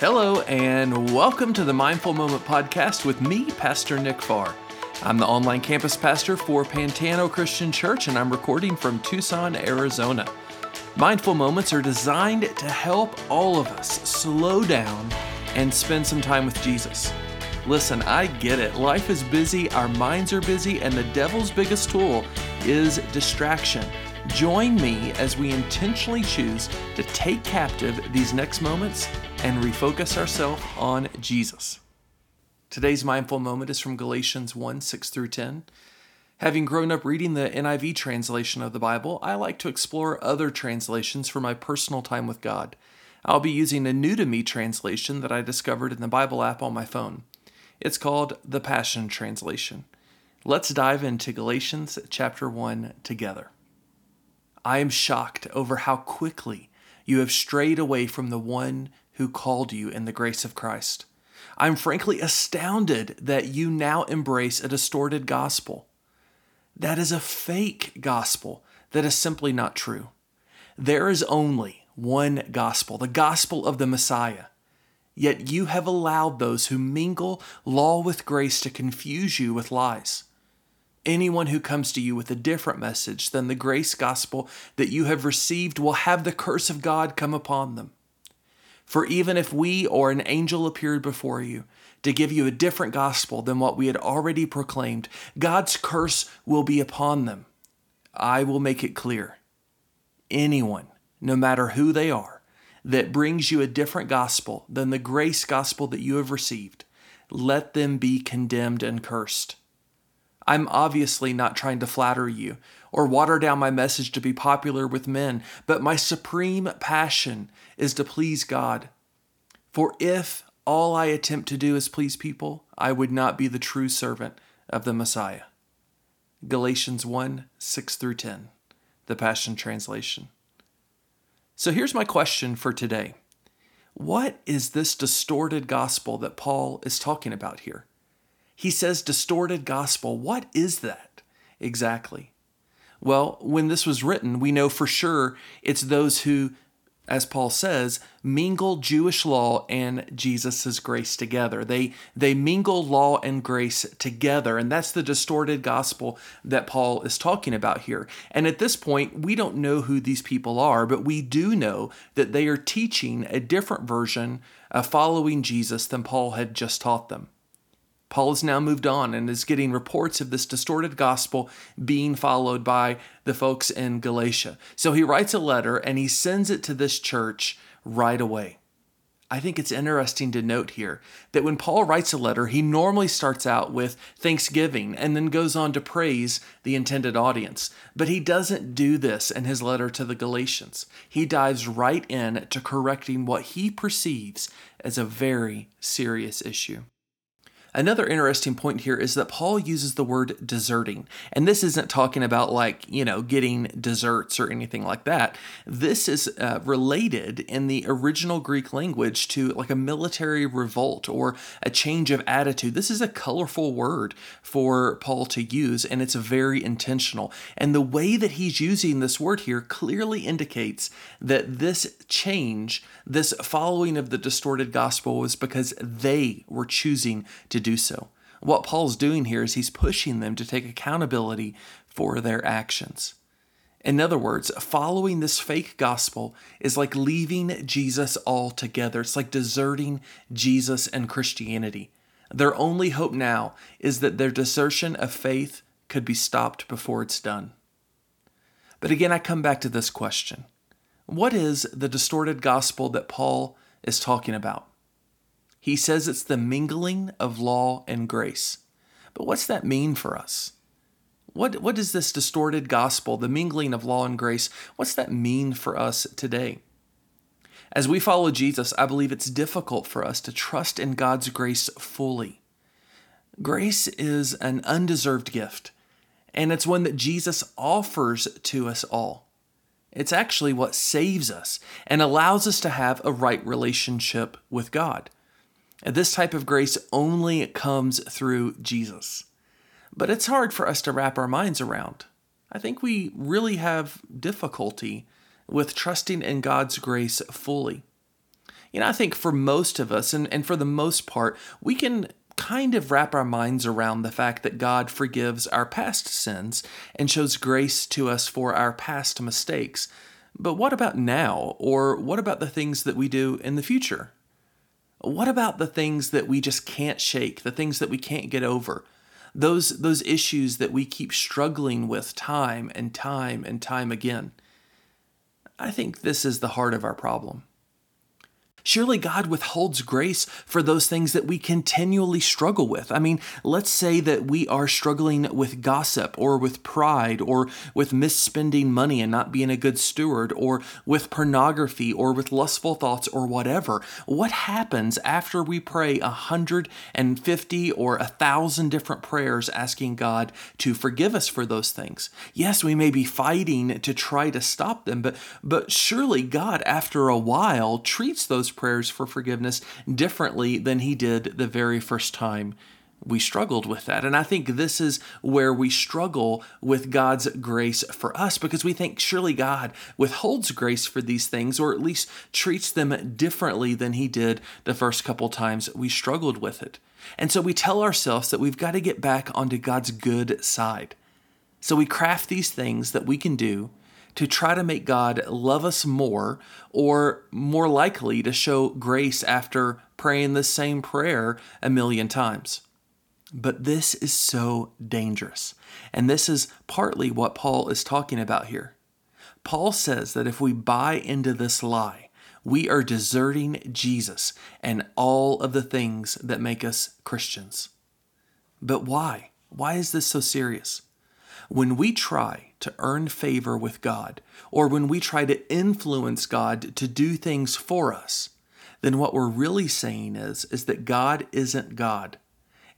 Hello, and welcome to the Mindful Moment podcast with me, Pastor Nick Farr. I'm the online campus pastor for Pantano Christian Church, and I'm recording from Tucson, Arizona. Mindful Moments are designed to help all of us slow down and spend some time with Jesus. Listen, I get it. Life is busy, our minds are busy, and the devil's biggest tool is distraction. Join me as we intentionally choose to take captive these next moments and refocus ourselves on Jesus. Today's mindful moment is from Galatians 1 6 through 10. Having grown up reading the NIV translation of the Bible, I like to explore other translations for my personal time with God. I'll be using a new to me translation that I discovered in the Bible app on my phone. It's called the Passion Translation. Let's dive into Galatians chapter 1 together. I am shocked over how quickly you have strayed away from the one who called you in the grace of Christ. I'm frankly astounded that you now embrace a distorted gospel. That is a fake gospel that is simply not true. There is only one gospel, the gospel of the Messiah. Yet you have allowed those who mingle law with grace to confuse you with lies. Anyone who comes to you with a different message than the grace gospel that you have received will have the curse of God come upon them. For even if we or an angel appeared before you to give you a different gospel than what we had already proclaimed, God's curse will be upon them. I will make it clear. Anyone, no matter who they are, that brings you a different gospel than the grace gospel that you have received, let them be condemned and cursed. I'm obviously not trying to flatter you or water down my message to be popular with men, but my supreme passion is to please God. For if all I attempt to do is please people, I would not be the true servant of the Messiah. Galatians 1 6 through 10, the Passion Translation. So here's my question for today What is this distorted gospel that Paul is talking about here? He says distorted gospel. What is that exactly? Well, when this was written, we know for sure it's those who, as Paul says, mingle Jewish law and Jesus' grace together. They they mingle law and grace together, and that's the distorted gospel that Paul is talking about here. And at this point, we don't know who these people are, but we do know that they are teaching a different version of following Jesus than Paul had just taught them. Paul has now moved on and is getting reports of this distorted gospel being followed by the folks in Galatia. So he writes a letter and he sends it to this church right away. I think it's interesting to note here that when Paul writes a letter, he normally starts out with thanksgiving and then goes on to praise the intended audience. But he doesn't do this in his letter to the Galatians. He dives right in to correcting what he perceives as a very serious issue. Another interesting point here is that Paul uses the word deserting. And this isn't talking about like, you know, getting desserts or anything like that. This is uh, related in the original Greek language to like a military revolt or a change of attitude. This is a colorful word for Paul to use, and it's very intentional. And the way that he's using this word here clearly indicates that this change, this following of the distorted gospel, was because they were choosing to do so. What Paul's doing here is he's pushing them to take accountability for their actions. In other words, following this fake gospel is like leaving Jesus altogether. It's like deserting Jesus and Christianity. Their only hope now is that their desertion of faith could be stopped before it's done. But again, I come back to this question What is the distorted gospel that Paul is talking about? He says it's the mingling of law and grace. But what's that mean for us? What, what is this distorted gospel, the mingling of law and grace, what's that mean for us today? As we follow Jesus, I believe it's difficult for us to trust in God's grace fully. Grace is an undeserved gift, and it's one that Jesus offers to us all. It's actually what saves us and allows us to have a right relationship with God. And this type of grace only comes through Jesus. But it's hard for us to wrap our minds around. I think we really have difficulty with trusting in God's grace fully. You know, I think for most of us, and, and for the most part, we can kind of wrap our minds around the fact that God forgives our past sins and shows grace to us for our past mistakes. But what about now? Or what about the things that we do in the future? What about the things that we just can't shake, the things that we can't get over? Those, those issues that we keep struggling with time and time and time again. I think this is the heart of our problem. Surely God withholds grace for those things that we continually struggle with. I mean, let's say that we are struggling with gossip or with pride or with misspending money and not being a good steward or with pornography or with lustful thoughts or whatever. What happens after we pray a hundred and fifty or a thousand different prayers asking God to forgive us for those things? Yes, we may be fighting to try to stop them, but but surely God after a while treats those those prayers for forgiveness differently than he did the very first time we struggled with that. And I think this is where we struggle with God's grace for us because we think surely God withholds grace for these things or at least treats them differently than he did the first couple times we struggled with it. And so we tell ourselves that we've got to get back onto God's good side. So we craft these things that we can do to try to make God love us more, or more likely to show grace after praying the same prayer a million times. But this is so dangerous. And this is partly what Paul is talking about here. Paul says that if we buy into this lie, we are deserting Jesus and all of the things that make us Christians. But why? Why is this so serious? When we try to earn favor with God, or when we try to influence God to do things for us, then what we're really saying is, is that God isn't God,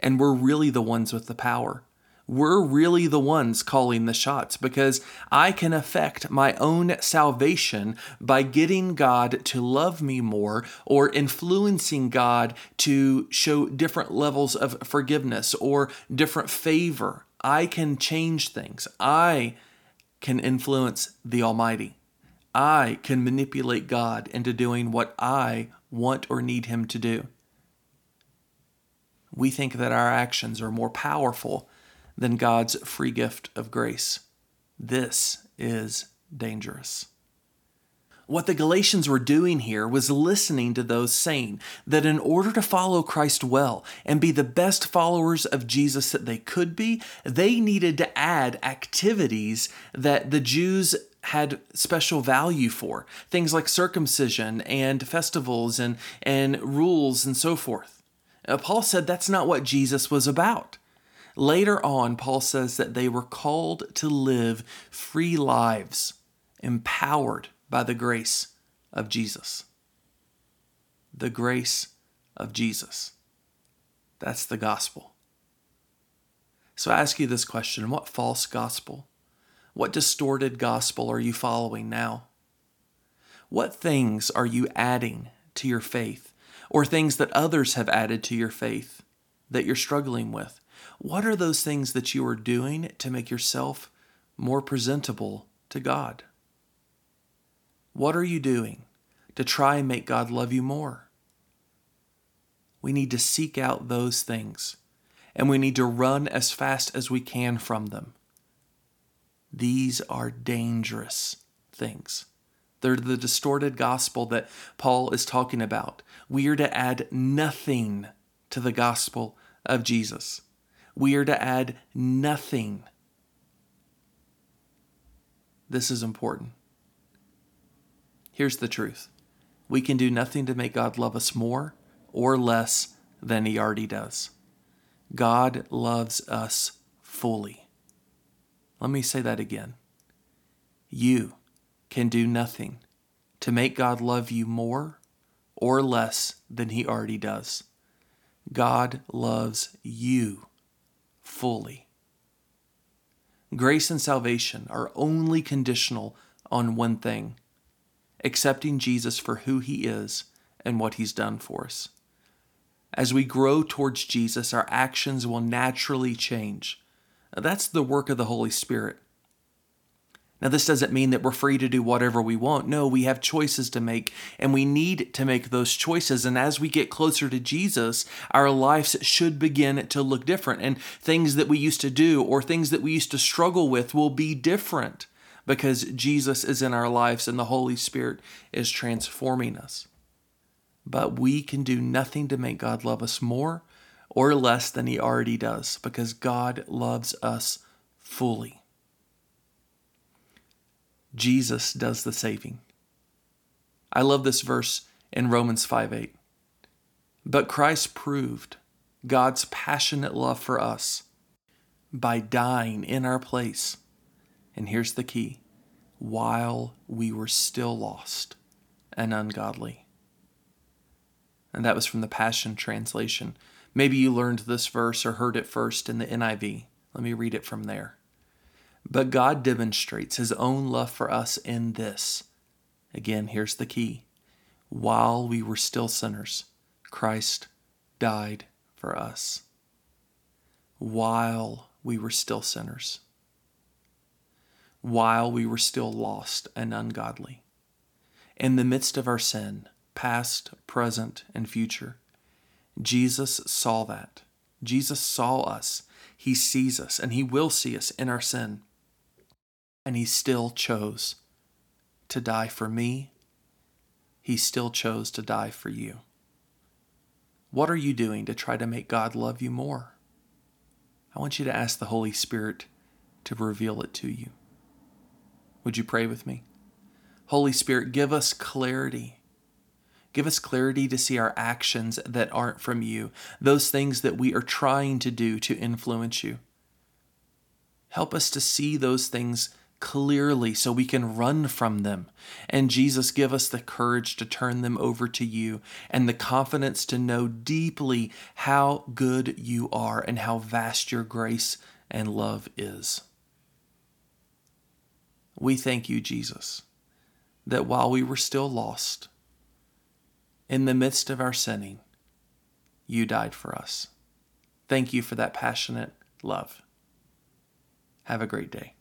and we're really the ones with the power. We're really the ones calling the shots because I can affect my own salvation by getting God to love me more or influencing God to show different levels of forgiveness or different favor. I can change things. I can influence the Almighty. I can manipulate God into doing what I want or need Him to do. We think that our actions are more powerful than God's free gift of grace. This is dangerous. What the Galatians were doing here was listening to those saying that in order to follow Christ well and be the best followers of Jesus that they could be, they needed to add activities that the Jews had special value for things like circumcision and festivals and, and rules and so forth. Now, Paul said that's not what Jesus was about. Later on, Paul says that they were called to live free lives, empowered by the grace of Jesus. The grace of Jesus. That's the gospel. So I ask you this question what false gospel, what distorted gospel are you following now? What things are you adding to your faith, or things that others have added to your faith that you're struggling with? What are those things that you are doing to make yourself more presentable to God? What are you doing to try and make God love you more? We need to seek out those things and we need to run as fast as we can from them. These are dangerous things. They're the distorted gospel that Paul is talking about. We are to add nothing to the gospel of Jesus. We are to add nothing. This is important. Here's the truth we can do nothing to make God love us more or less than He already does. God loves us fully. Let me say that again. You can do nothing to make God love you more or less than He already does. God loves you fully. Grace and salvation are only conditional on one thing accepting Jesus for who he is and what he's done for us. As we grow towards Jesus, our actions will naturally change. That's the work of the Holy Spirit. Now, this doesn't mean that we're free to do whatever we want. No, we have choices to make, and we need to make those choices. And as we get closer to Jesus, our lives should begin to look different. And things that we used to do or things that we used to struggle with will be different because Jesus is in our lives and the Holy Spirit is transforming us. But we can do nothing to make God love us more or less than He already does because God loves us fully. Jesus does the saving. I love this verse in Romans 5 8. But Christ proved God's passionate love for us by dying in our place. And here's the key while we were still lost and ungodly. And that was from the Passion Translation. Maybe you learned this verse or heard it first in the NIV. Let me read it from there. But God demonstrates his own love for us in this. Again, here's the key. While we were still sinners, Christ died for us. While we were still sinners. While we were still lost and ungodly. In the midst of our sin, past, present, and future, Jesus saw that. Jesus saw us. He sees us, and He will see us in our sin and he still chose to die for me. He still chose to die for you. What are you doing to try to make God love you more? I want you to ask the Holy Spirit to reveal it to you. Would you pray with me? Holy Spirit, give us clarity. Give us clarity to see our actions that aren't from you, those things that we are trying to do to influence you. Help us to see those things clearly so we can run from them. And Jesus, give us the courage to turn them over to you and the confidence to know deeply how good you are and how vast your grace and love is. We thank you, Jesus, that while we were still lost, in the midst of our sinning, you died for us. Thank you for that passionate love. Have a great day.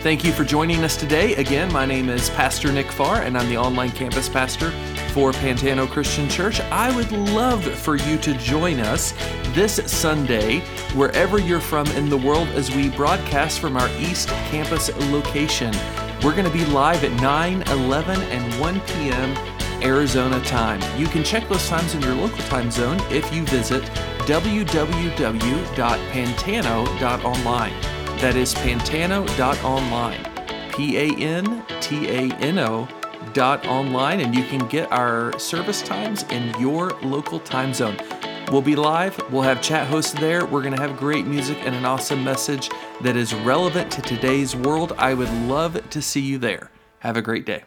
Thank you for joining us today. Again, my name is Pastor Nick Farr, and I'm the online campus pastor for Pantano Christian Church. I would love for you to join us this Sunday, wherever you're from in the world, as we broadcast from our East Campus location. We're going to be live at 9, 11, and 1 p.m. Arizona time. You can check those times in your local time zone if you visit www.pantano.online. That is pantano.online. P A N T A N O online, and you can get our service times in your local time zone. We'll be live, we'll have chat hosts there. We're going to have great music and an awesome message that is relevant to today's world. I would love to see you there. Have a great day.